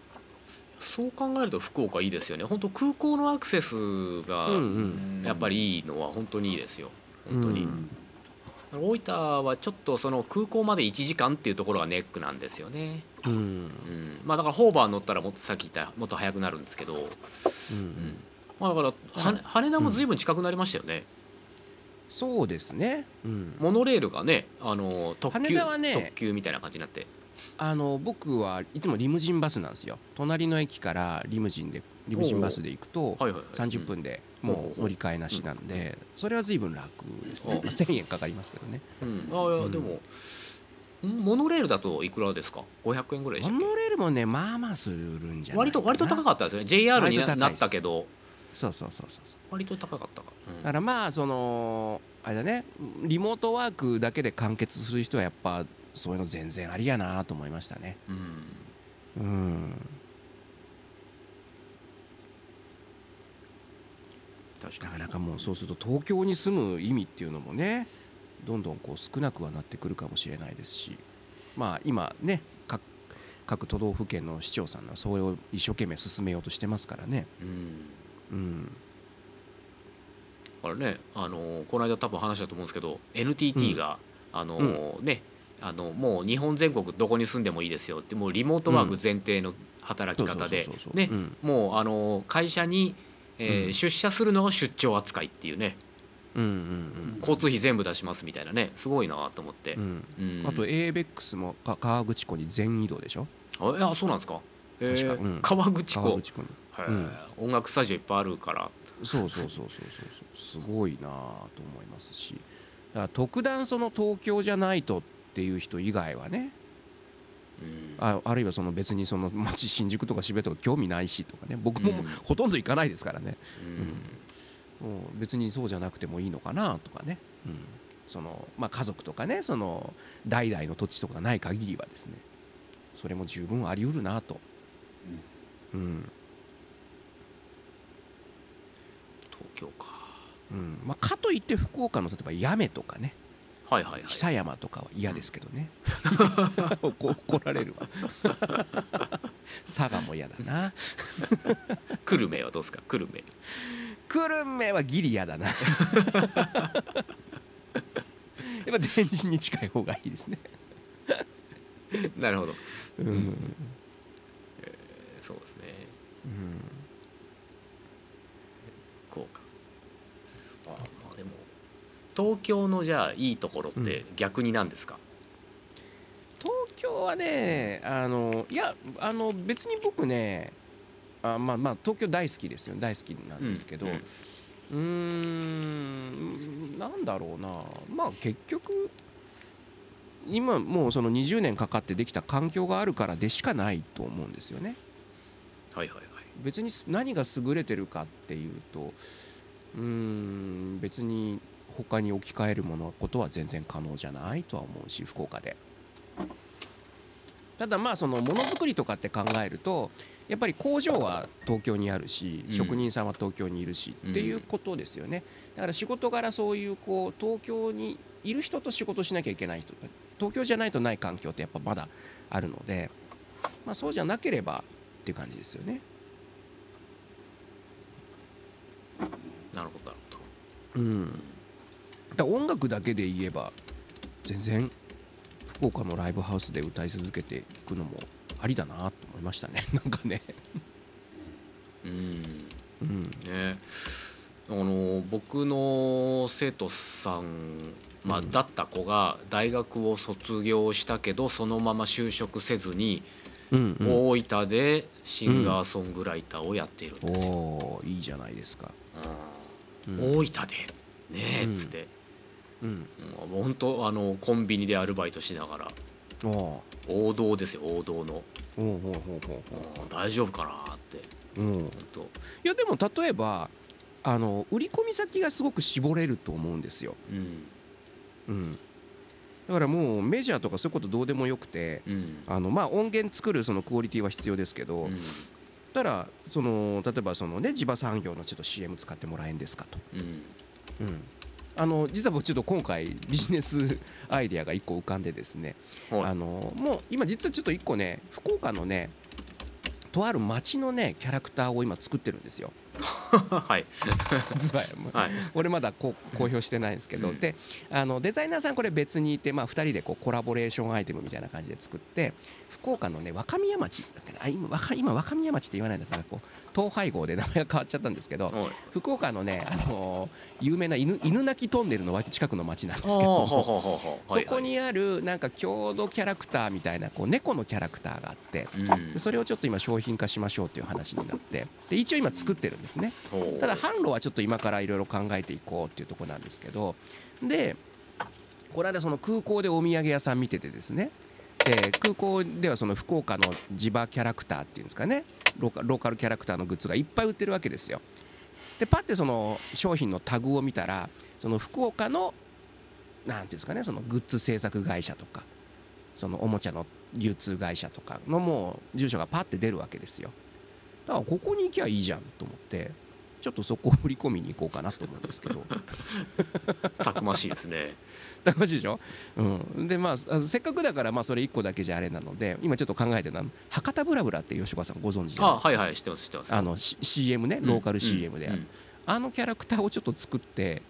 そう考えると福岡いいですよね。本当空港のアクセスがうんやっぱりいいのは本当にいいですよ。本当に、うん大分はちょっとその空港まで1時間っていうところがネックなんですよね、うん。うん、まあだからホーバー乗ったらもっとさっき言ったもっと速くなるんですけど、うん。まあ、だからは羽田も随分近くなりましたよね、そうですね、うん、モノレールがねあの特急ね特急みたいな感じになってあの僕はいつもリムジンバスなんですよ。隣の駅からリムジンでリムジンバスで行くとはいはいはい。30分でうん。もう乗り換えなしなんでそれは随分楽ですね、うん。まあ、1000円かかりますけどね。うん、あいやうん。でも、んモノレールだといくらですか？500円ぐらいモノレールもねまあまあするんじゃない割と割と高かかったですよね。JR になったけど。そうそうそうそうそう。割と高かったか、うん。だからまあそのあれだね。リモートワークだけで完結する人はやっぱそういうの全然ありやなと思いましたね。うん。うんなかなかもうそうすると東京に住む意味っていうのもねどんどんこう少なくはなってくるかもしれないですしまあ今ね各各都道府県の市長さんはそれを一生懸命進めようとしてますからね。うん。うん。あれねあのこの間多分話したと思うんですけど NTT が、あのねあのもう日本全国どこに住んでもいいですよってもうリモートワーク前提の働き方でもうあの会社に、え出社するのが出張扱いっていうね。うんうん交通費全部出しますみたいなね。すごいなと思って。う、ん。うん。あと ABEX もか川口湖に全移動でしょ？あいやそうなんですか,、えー確か。うん。川口湖。音楽スタジオいっぱいあるから。そうそうそうそうそう。そうすごいなと思いますし。だから特段その東京じゃないとっていう人以外はね。うん。ああるいはその別にその町新宿とか渋谷とか興味ないしとかね。僕もうん。ほとんど行かないですからね、うん。もう別にそうじゃなくてもいいのかなとかね、うん。そのまあ、家族とかねその代々の土地とかない限りはですね。それも十分あり得るなと、うん。京か。うん。まあ、かといって福岡の例えば八女とかねはいはいはい。久山とかは嫌ですけどね。怒 怒られるわ。佐賀も嫌だな。久留米はどうですか？久留米。久留米はギリ嫌だな。やっぱ天神に近い方がいいですね。なるほど。うん、うんそうですね。こうかあまあでも東京のじゃあいいところって逆になんですか、東京はねあのいやあの別に僕ねあまあまあ東京大好きですよ。大好きなんですけど、ううん。ーんなんだろうな。まあ結局今もうその20年かかってできた環境があるからでしかないと思うんですよね。はいはいはい。別に何が優れてるかっていうとうーん別に他に置き換えるものことは全然可能じゃないとは思うし福岡で。ただまあそのものづくりとかって考えるとやっぱり工場は東京にあるしうん。職人さんは東京にいるしっていうことですよね。だから仕事柄そういうこう東京にいる人と仕事しなきゃいけない人東京じゃないとない環境ってやっぱまだあるのでまあそうじゃなければっていう感じですよね。なるほどなるほど。うん、音楽だけで言えば全然福岡のライブハウスで歌い続けていくのもありだなと思いましたね。なんかね、うん。うん、ね。あの僕の生徒さん、まあ、うん。だった子が大学を卒業したけどそのまま就職せずにうんうん。大分でシンガーソングライターをやっているんですよ。おーいいじゃないですか、ううん。ん大分で？ねえっつって、うん、もう本当あのコンビニでアルバイトしながら。王道ですよ王道の。おうほうほうほうん大丈夫かなって。ううん。い本当。やでも例えばあの売り込み先がすごく絞れると思うんですよ、うん。うん、だからもうメジャーとかそういうことどうでもよくてうん。あのまあ音源作るそのクオリティは必要ですけど、うん。たらその例えばそのね地場産業のちょっと CM 使ってもらえんですかと、うん。うん、あの実は僕ちょっと今回ビジネスアイデアが1個浮かんでですね、はい。あのもう今実はちょっと1個ね福岡のねとある町のねキャラクターを今作ってるんですよ。はい。実ははい。俺まだこう公表してないんですけど、うん。であのデザイナーさんこれ別にいて、まあ、2人でこうコラボレーションアイテムみたいな感じで作って福岡のね若宮町だっけな。あ今若今若宮町って言わないんだったらこう統廃合で名前が変わっちゃったんですけどはい。福岡のね、あのー有名な犬犬鳴トンネルの近くの町なんですけどそこにあるなんか郷土キャラクターみたいなこう猫のキャラクターがあってうん。でそれをちょっと今商品化しましょうっていう話になってで一応今作ってるんですね。ただ販路はちょっと今からいろいろ考えていこうっていうところなんですけどでこの間その空港でお土産屋さん見ててですねで空港ではその福岡の地場キャラクターっていうんですかねローカローカルキャラクターのグッズがいっぱい売ってるわけですよ。でパッてその商品のタグを見たらその福岡のなんていうんですかねそのグッズ制作会社とかそのおもちゃの流通会社とかのもう住所がパッて出るわけですよ。だからここに行きゃいいじゃんと思って。ちょっとそこを振り込みに行こうかなと思うんですけど。たくましいですね。楽しいでしょ、うん、でまああせっかくだからまあそれ1個だけじゃあれなので今ちょっと考えてるのは博多ブラブラって吉岡さんご存知ですはいはい知ってます知ってます。あの C- CM ね？ローカル CM である、うんあのキャラクターをちょっと作って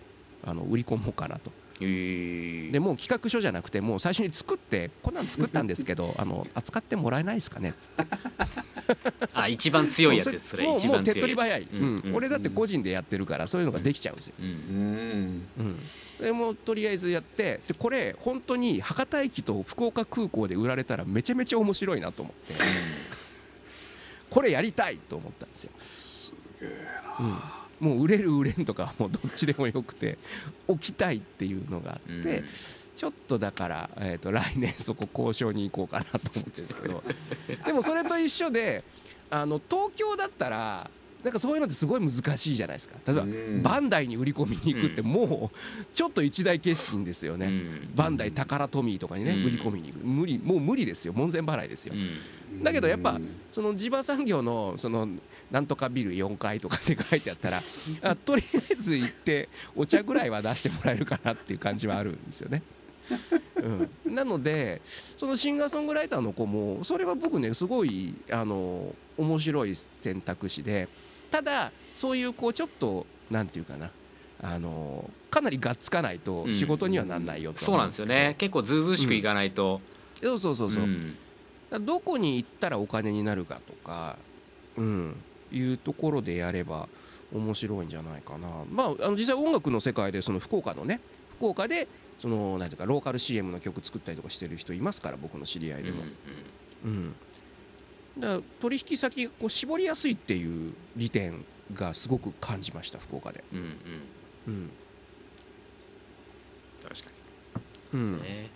あの売り込もうかなと。でもう企画書じゃなくてもう最初に作ってこんなん作ったんですけどあの扱ってもらえないですかね？っつってあ一番強いやつですそれもうもう手っ一番強いやつ。取り早い、俺だって個人でやってるからそういうのができちゃうんですよ、うん。うん。うん、でもうとりあえずやってでこれ本当に博多駅と福岡空港で売られたらめちゃめちゃ面白いなと思って。これやりたいと思ったんですよ、すげえうん、もう売れる売れんとかはもうどっちでもよくて置きたいっていうのがあうん。って、ちょっとだから、えー、と来年 そこ交渉に行こうかなと思ってるんですけど。でもそれと一緒であの東京だったらなんかそういうのってすごい難しいじゃないですか。例えばうん。バンダイに売り込みに行くってもうちょっと一大決心ですよね、うん。バンダイタカラトミーとかにね、うん。売り込みに行く。無理もう無理ですよ。門前払いですよ、うん。だけどやっぱその地場産業のそのなんとかビル4階とかって書いてあったらあとりあえず行ってお茶ぐらいは出してもらえるかなっていう感じはあるんですよね。うん、なのでそのシンガーソングライターの子もそれは僕ねすごいあの面白い選択肢でただそういうこうちょっとなんていうかなあのかなりがっつかないと仕事にはなんないよとそうなんですよね。結構ずうずうしくいかないと、そうそうそうそう、ん。どこに行ったらお金になるかとか、うん、いうところでやれば面白いんじゃないかな、まあ、あの実際音楽の世界でその福岡のね福岡でそのなんていうかローカル CM の曲作ったりとかしてる人いますから僕の知り合いでも、うんだから取引先がこう絞りやすいっていう利点がすごく感じました福岡で、うんうん。うん。うん確かうん。にね。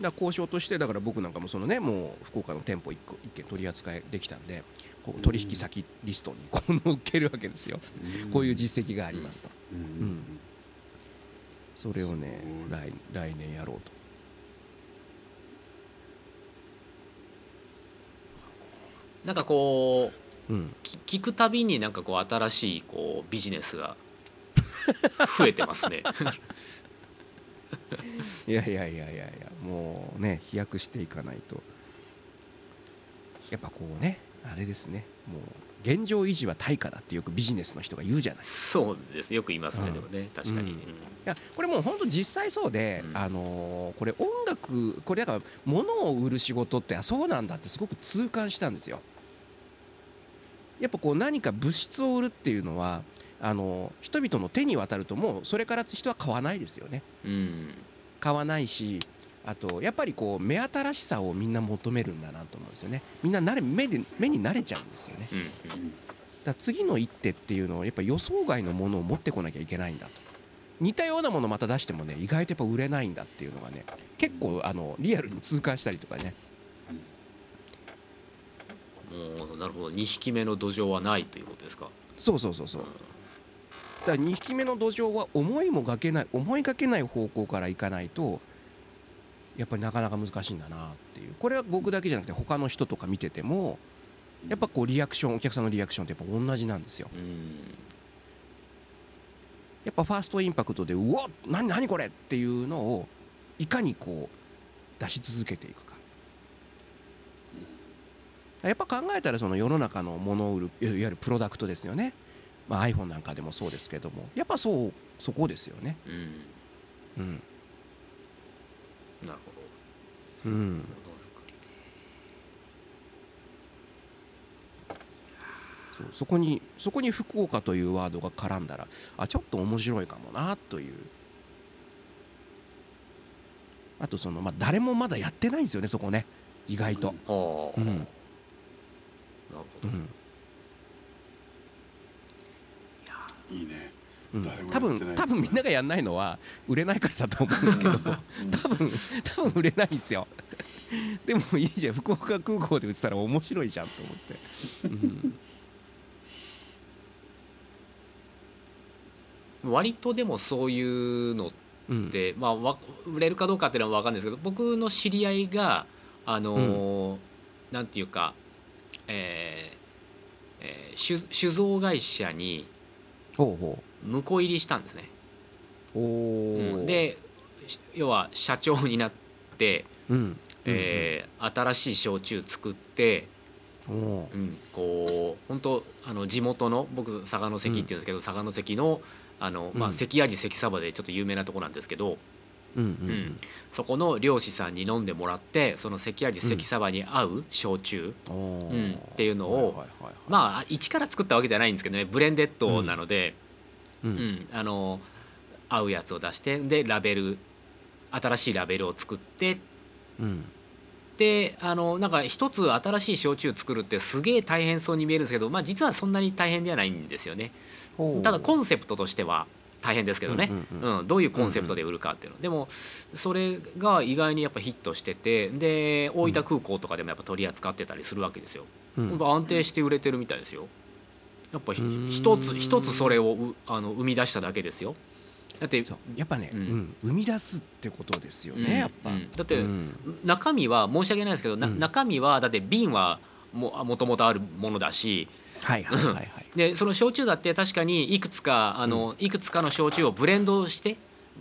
だ交渉としてだから僕なんかもそのねもう福岡の店舗1個一件取り扱いできたんでこう取引先リストにこう載っけるわけですよ。こういう実績がありますと。うん。うんそれをね来来年やろうと。なんかこううん。き聞くたびになんかこう新しいこうビジネスが 増えてますね。いやいやいやいやいやもうね飛躍していかないと。やっぱこうねあれですねもう現状維持は対価だってよくビジネスの人が言うじゃない。そうです。よく言いますね、うんでもね。確かに、うん。いやこれもう本当実際そうで、うん。あのーこれ音楽これだから物を売る仕事ってあそうなんだってすごく痛感したんですよ。やっぱこう何か物質を売るっていうのはあのー人々の手に渡るともうそれから人は買わないですよね。うん。買わないしあとやっぱりこう目新しさをみんな求めるんだなと思うんですよね。みんな慣れ目で目に慣れちゃうんですよね。うんうん。だ次の一手っていうのをやっぱ予想外のものを持ってこなきゃいけないんだと。似たようなものまた出してもね意外とやっぱ売れないんだっていうのがね結構あのリアルに痛感したりとかね。もうなるほど2匹目の土壌はないということですか？そうそうそうそう。だから2匹目の土壌は思いもがけない思いがけない方向からいかないとやっぱりなかなか難しいんだなっていう。これは僕だけじゃなくて他の人とか見ててもやっぱこうリアクションお客さんのリアクションってやっぱ同じなんですよ。うん。やっぱファーストインパクトでうわ何何これっていうのをいかにこう出し続けていくか。やっぱ考えたらその世の中のものを売るいわゆるプロダクトですよね、まあ、iPhone なんかでもそうですけども。やっぱそうそこですよね。うん。うんなるほど。うんものづくりそうそこにそこに福岡というワードが絡んだらあちょっと面白いかもなという。あとその、まあ、誰もまだやってないんですよねそこね。意外と、はあ、うん。なるほど、うん。いいね多分多分みんながやんないのは売れないからだと思うんですけど多分多分売れないんですよ。でもいいじゃん。福岡空港で売ってたら面白いじゃんと思って、うん。割とでもそういうのっうん。て、まあ、わ売れるかどうかっていうのは分かんないですけど僕の知り合いがあのーなんていうか、えーえー酒酒造会社にほうほ婿入りしたんですね。うん。でし要は社長になって、うん。えー新しい焼酎作って、うんこう本当あの地元の僕佐賀関っていうんですけど、佐賀関のあの、まあ、うん関味関サバでちょっと有名なとこなんですけど、うんうんうん。そこの漁師さんに飲んでもらってその関味関サバに合う焼酎、うんっていうのをまあ一から作ったわけじゃないんですけどねブレンデッドなので、ううん。んあの合うやつを出してでラベル新しいラベルを作ってうん。であのなんか一つ新しい焼酎作るってすげえ大変そうに見えるんですけど、まあ、実はそんなに大変ではないんですよね。ただコンセプトとしては大変ですけどね、ううんん。うん。どういうコンセプトで売るかっていうの、でもそれが意外にやっぱヒットしててで大分空港とかでもやっぱ取り扱ってたりするわけですよ、うん。やっぱ安定して売れてるみたいですよやっぱ一つ一つそれをうあの生み出しただけですよ。だってやっぱね、ううん。ん生み出すってことですよね、うん。やっぱ、うん。だって、うん。中身は申し訳ないですけど、中身はだって瓶はももともとあるものだし。はいはいはいはい。でその焼酎だって確かにいくつかあの、いくつかの焼酎をブレンドして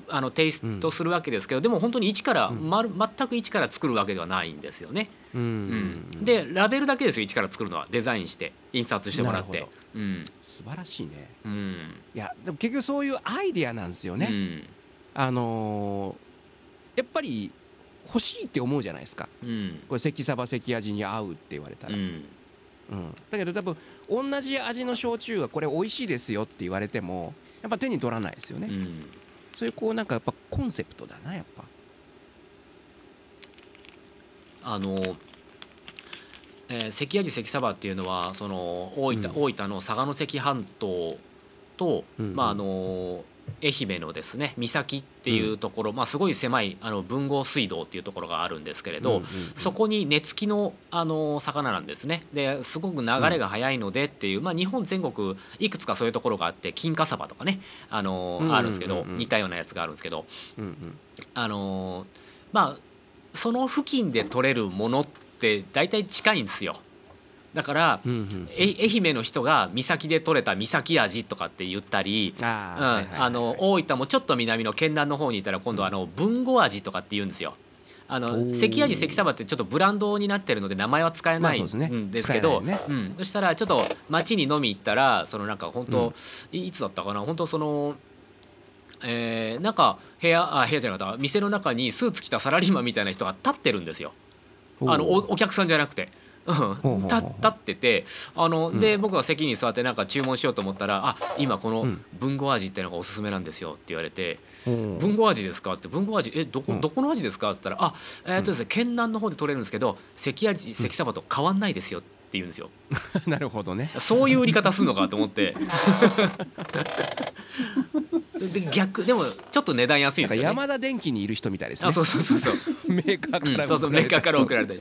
あのテイストするわけですけど、でも本当に一から、うん。まる全く一から作るわけではないんですよね。ううん。んでラベルだけですよ一から作るのは。デザインして印刷してもらって。うん。素晴らしいね。うん。いやでも結局そういうアイデアなんですよね、うん。あのーやっぱり欲しいって思うじゃないですか。うん。これ関サバ関味に合うって言われたら、うん。うん。だけど多分同じ味の焼酎がこれ美味しいですよって言われてもやっぱ手に取らないですよね、うんそういうこうなんかやっぱコンセプトだなやっぱ。あの、えー関味関サバっていうのはその大分,、うん。大分の佐賀関半島と、うんうん。まああの愛媛のですね三崎っていうところ、まあ、すごい狭いあの文豪水道っていうところがあるんですけれど、うんうんうん。そこに根付きのあの魚なんですね。ですごく流れが速いのでっていう、まあ、日本全国いくつかそういうところがあって金華サバとかねあの、うんうんうんうん。あるんですけど似たようなやつがあるんですけどうんうん。あのまあその付近で取れるものって大体近いんですよだから、うんうんえ愛媛の人が三崎で取れた三崎味とかって言ったり、大分もちょっと南の県南の方にいたら今度はあの文後味とかって言うんですよ。あの関味関サバってちょっとブランドになってるので名前は使えないんですけど、使えないようん、そしたらちょっと町に飲み行ったらそのなんか本当、いいつだったかな？本当その。えーなんか部屋あ部屋じゃなかった。店の中にスーツ着たサラリーマンみたいな人が立ってるんですよ。あのおお客さんじゃなくて。立立っててあの、うん。で僕が席に座ってなんか注文しようと思ったら「あ今このうん。文豪味っていうのがおすすめなんですよ」って言われてうん「文豪味ですか?」って「文豪味えどこうん。どこの味ですか?」って言ったら「あえーっとですね県南の方で取れるんですけど関味関サバと変わんないですよ」って言うんですよ。なるほどね。そういう売り方するのかと思って。で逆でもちょっと値段安いんですよね。山田電機にいる人みたいですね。あそうそうそうそう。メーカーからうんそうそうメーカーから送られた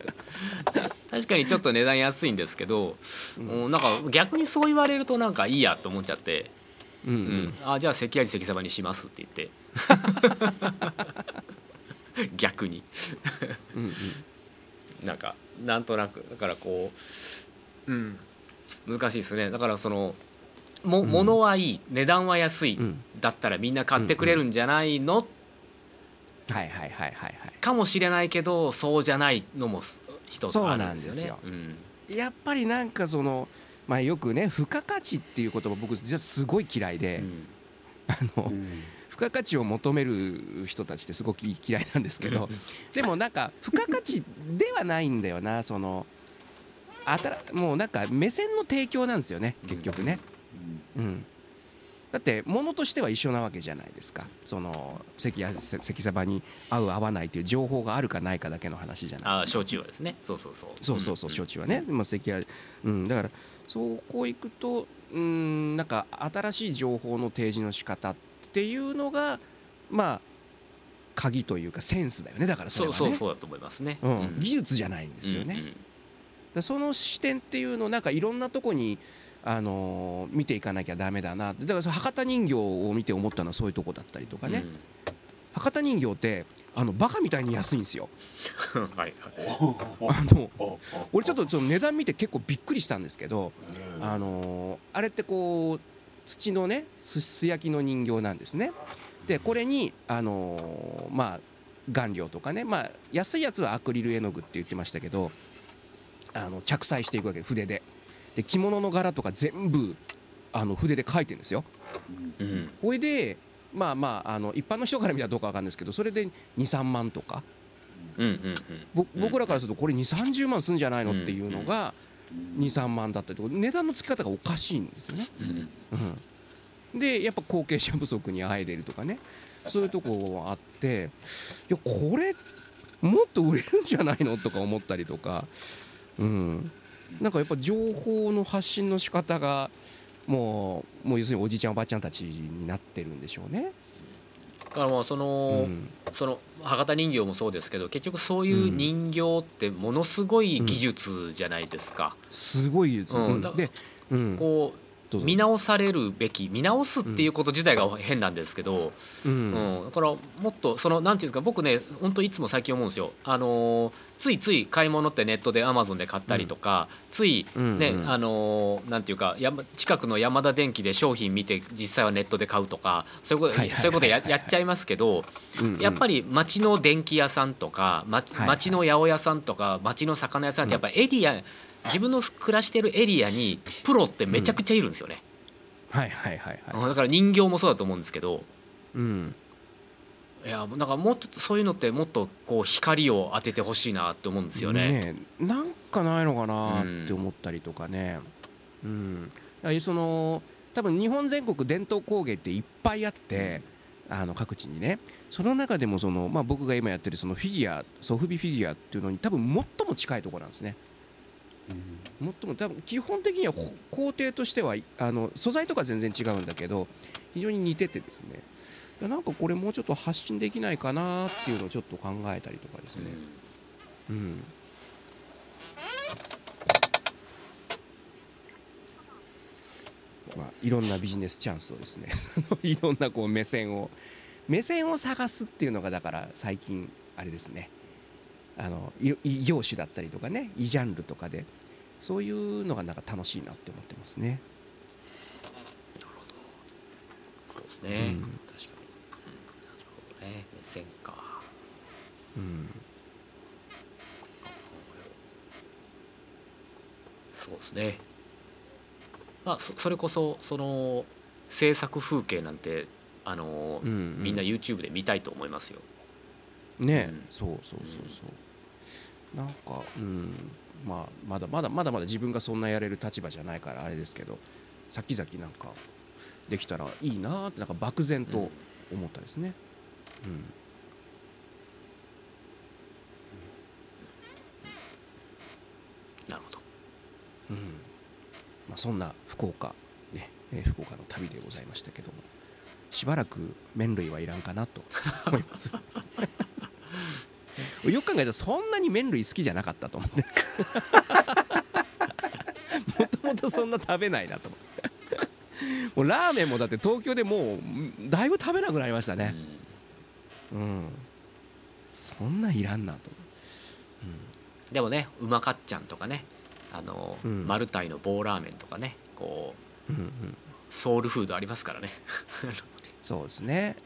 確かにちょっと値段安いんですけど、うん。なんか逆にそう言われるとなんかいいやと思っちゃって、うんううん。んあじゃあ関味関サバにしますって言って。逆に。うんうんなんかなんとなくだからこう、うん、難しいですね。だからそのもうん。物はいい値段は安い、うん。だったらみんな買ってくれるんじゃないの、はいはいはいはいはい。かもしれないけどそうじゃないのも一つあるんですよね。そううん。やっぱりなんかそのまあよくね付加価値っていう言葉僕実はすごい嫌いで、うん。あのうん付加価値を求める人たちってすごく嫌いなんですけどでもなんか付加価値ではないんだよなそのあたらもうなんか目線の提供なんですよね結局ね、うん、だって物としては一緒なわけじゃないですか。その関や関サバに合う合わないっていう情報があるかないかだけの話じゃないあ焼酎はですね。そうそうそう。そうそうそうん。焼酎はね、まあ、関や、うん、だからそこ行くとうんなんか新しい情報の提示の仕方っていうのがまあ鍵というかセンスだよね。だからそれはね。そうそうだと思いますね、うん。うん。技術じゃないんですよね、だからその視点っていうのをなんかいろんなとこにあのー見ていかなきゃダメだな。だからその博多人形を見て思ったのはそういうとこだったりとかうん。ね、博多人形ってあのバカみたいに安いんですよ。うんはいはい。あの俺ちょっとその値段見て結構びっくりしたんですけどあのーあれってこう土のねす素焼きの人形なんですね。でこれにあのーまあ顔料とかねまあ安いやつはアクリル絵の具って言ってましたけどあの着彩していくわけ筆で。で着物の柄とか全部あの筆で描いてるんですよ。うん。これでまあまああの一般の人から見たらどうかわかんないですけどそれで23万とか。うんうんうん。ぼ僕らからするとこれ2 3 0万すんじゃないのっていうのが23万だったりとか値段の付き方がおかしいんですよね。うん。うん、でやっぱ後継者不足にあえでるとかね。そういうとこあっていやこれもっと売れるんじゃないのとか思ったりとか、うん、なんかやっぱ情報の発信の仕方がもうもう要するにおじいちゃんおばあちゃんたちになってるんでしょうね。だからもうその、うん。その博多人形もそうですけど結局そういう人形ってものすごい技術じゃないですか。すごいです、うん。うん。で、うん、こどうぞ。見直されるべき見直すっていうこと自体が変なんですけど、ううん。ん。だからもっとそのなんていうんですか僕ね本当いつも最近思うんですよ。あのーついつい買い物ってネットでアマゾンで買ったりとか、ついうんね、うん。あのーなんていうか山近くの山田電機で商品見て実際はネットで買うとかそういうことそういうことややっちゃいますけど、やっぱりり町の電気屋さんとかまはい町の八百屋さんとか町の魚屋さんってやっぱエリア自分の暮らしてるエリアにプロってめちゃくちゃいるんですよね。はいはいはいはい。だから人形もそうだと思うんですけど。うんいやだからもっとそういうのってもっとこう光を当ててほしいなって思うんですよね。えなんかないのかなって思ったりとかね。うん。だからその多分日本全国伝統工芸っていっぱいあってあの各地にね。その中でもその、まあ、僕が今やってるそのフィギュアソフビフィギュアっていうのに多分最も近いところなんですね。最も多分基本的にはほ工程としてはあの素材とか全然違うんだけど非常に似ててですねいやなんかこれもうちょっと発信できないかなっていうのをちょっと考えたりとかですね、うん、まあ、いろんなビジネスチャンスをですね いろんなこう目線を目線を探すっていうのがだから最近あれですね。あのい異業種だったりとかね異ジャンルとかでそういうのがなんか楽しいなって思ってますね。そうですね、うん確かに、うん、なるほどね目線か。うん。そうですね。まあそそれこそその制作風景なんてあの、うんうん。みんな YouTube で見たいと思いますよ。ね、うん。そうそうそうそう、なんかうん。まあまだまだまだまだ自分がそんなやれる立場じゃないからあれですけど先々なんかできたらいいなーってなんか漠然と思ったですね。うんなるほど。うん。まあ、そんな福岡、ねえー福岡の旅でございましたけどもしばらく麺類はいらんかなと 思います。よく考えたらそんなに麺類好きじゃなかったと思って。もともとそんな食べないなと思って。もうラーメンもだって東京でもうだいぶ食べなくなりましたね。うんそんなんいらんなと。でもねうまかっちゃんとかねあの、うん。マルタイの棒ラーメンとかねこううんうん。ソウルフードありますからね。そうですね、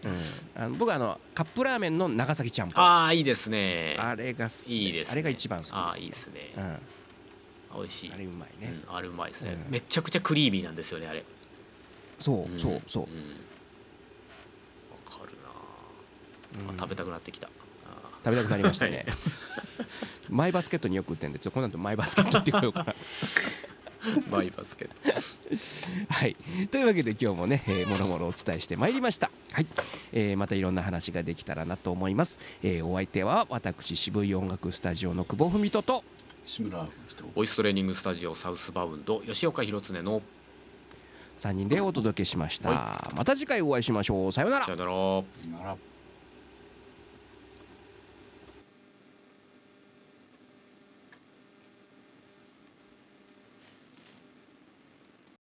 うん、あの僕はあのカップラーメンの長崎ちゃんぽん。ああいいですね。あれが好きいいです、ね、あれが一番好きです、ね、ああいいですね。うん、美味しい。あれうまいね、うん、あれうまいですね、うん。めちゃくちゃクリーミーなんですよねあれ。そうそうそう、んわかるなあ、うん。食べたくなってきた。あ食べたくなりましたね。マイバスケットによく売ってんでちょっとこの後マイバスケットって言おうかな。ーマイバスケット。はい。というわけで今日もね、えー、もろもろお伝えしてまいりました。はい、えーまたいろんな話ができたらなと思います、えーお相手は私渋い音楽スタジオの久保文人と志村ボイストレーニングスタジオサウスバウンド吉岡弘恒の3人でお届けしました、はまた次回お会いしましょう。さようなら。さよなら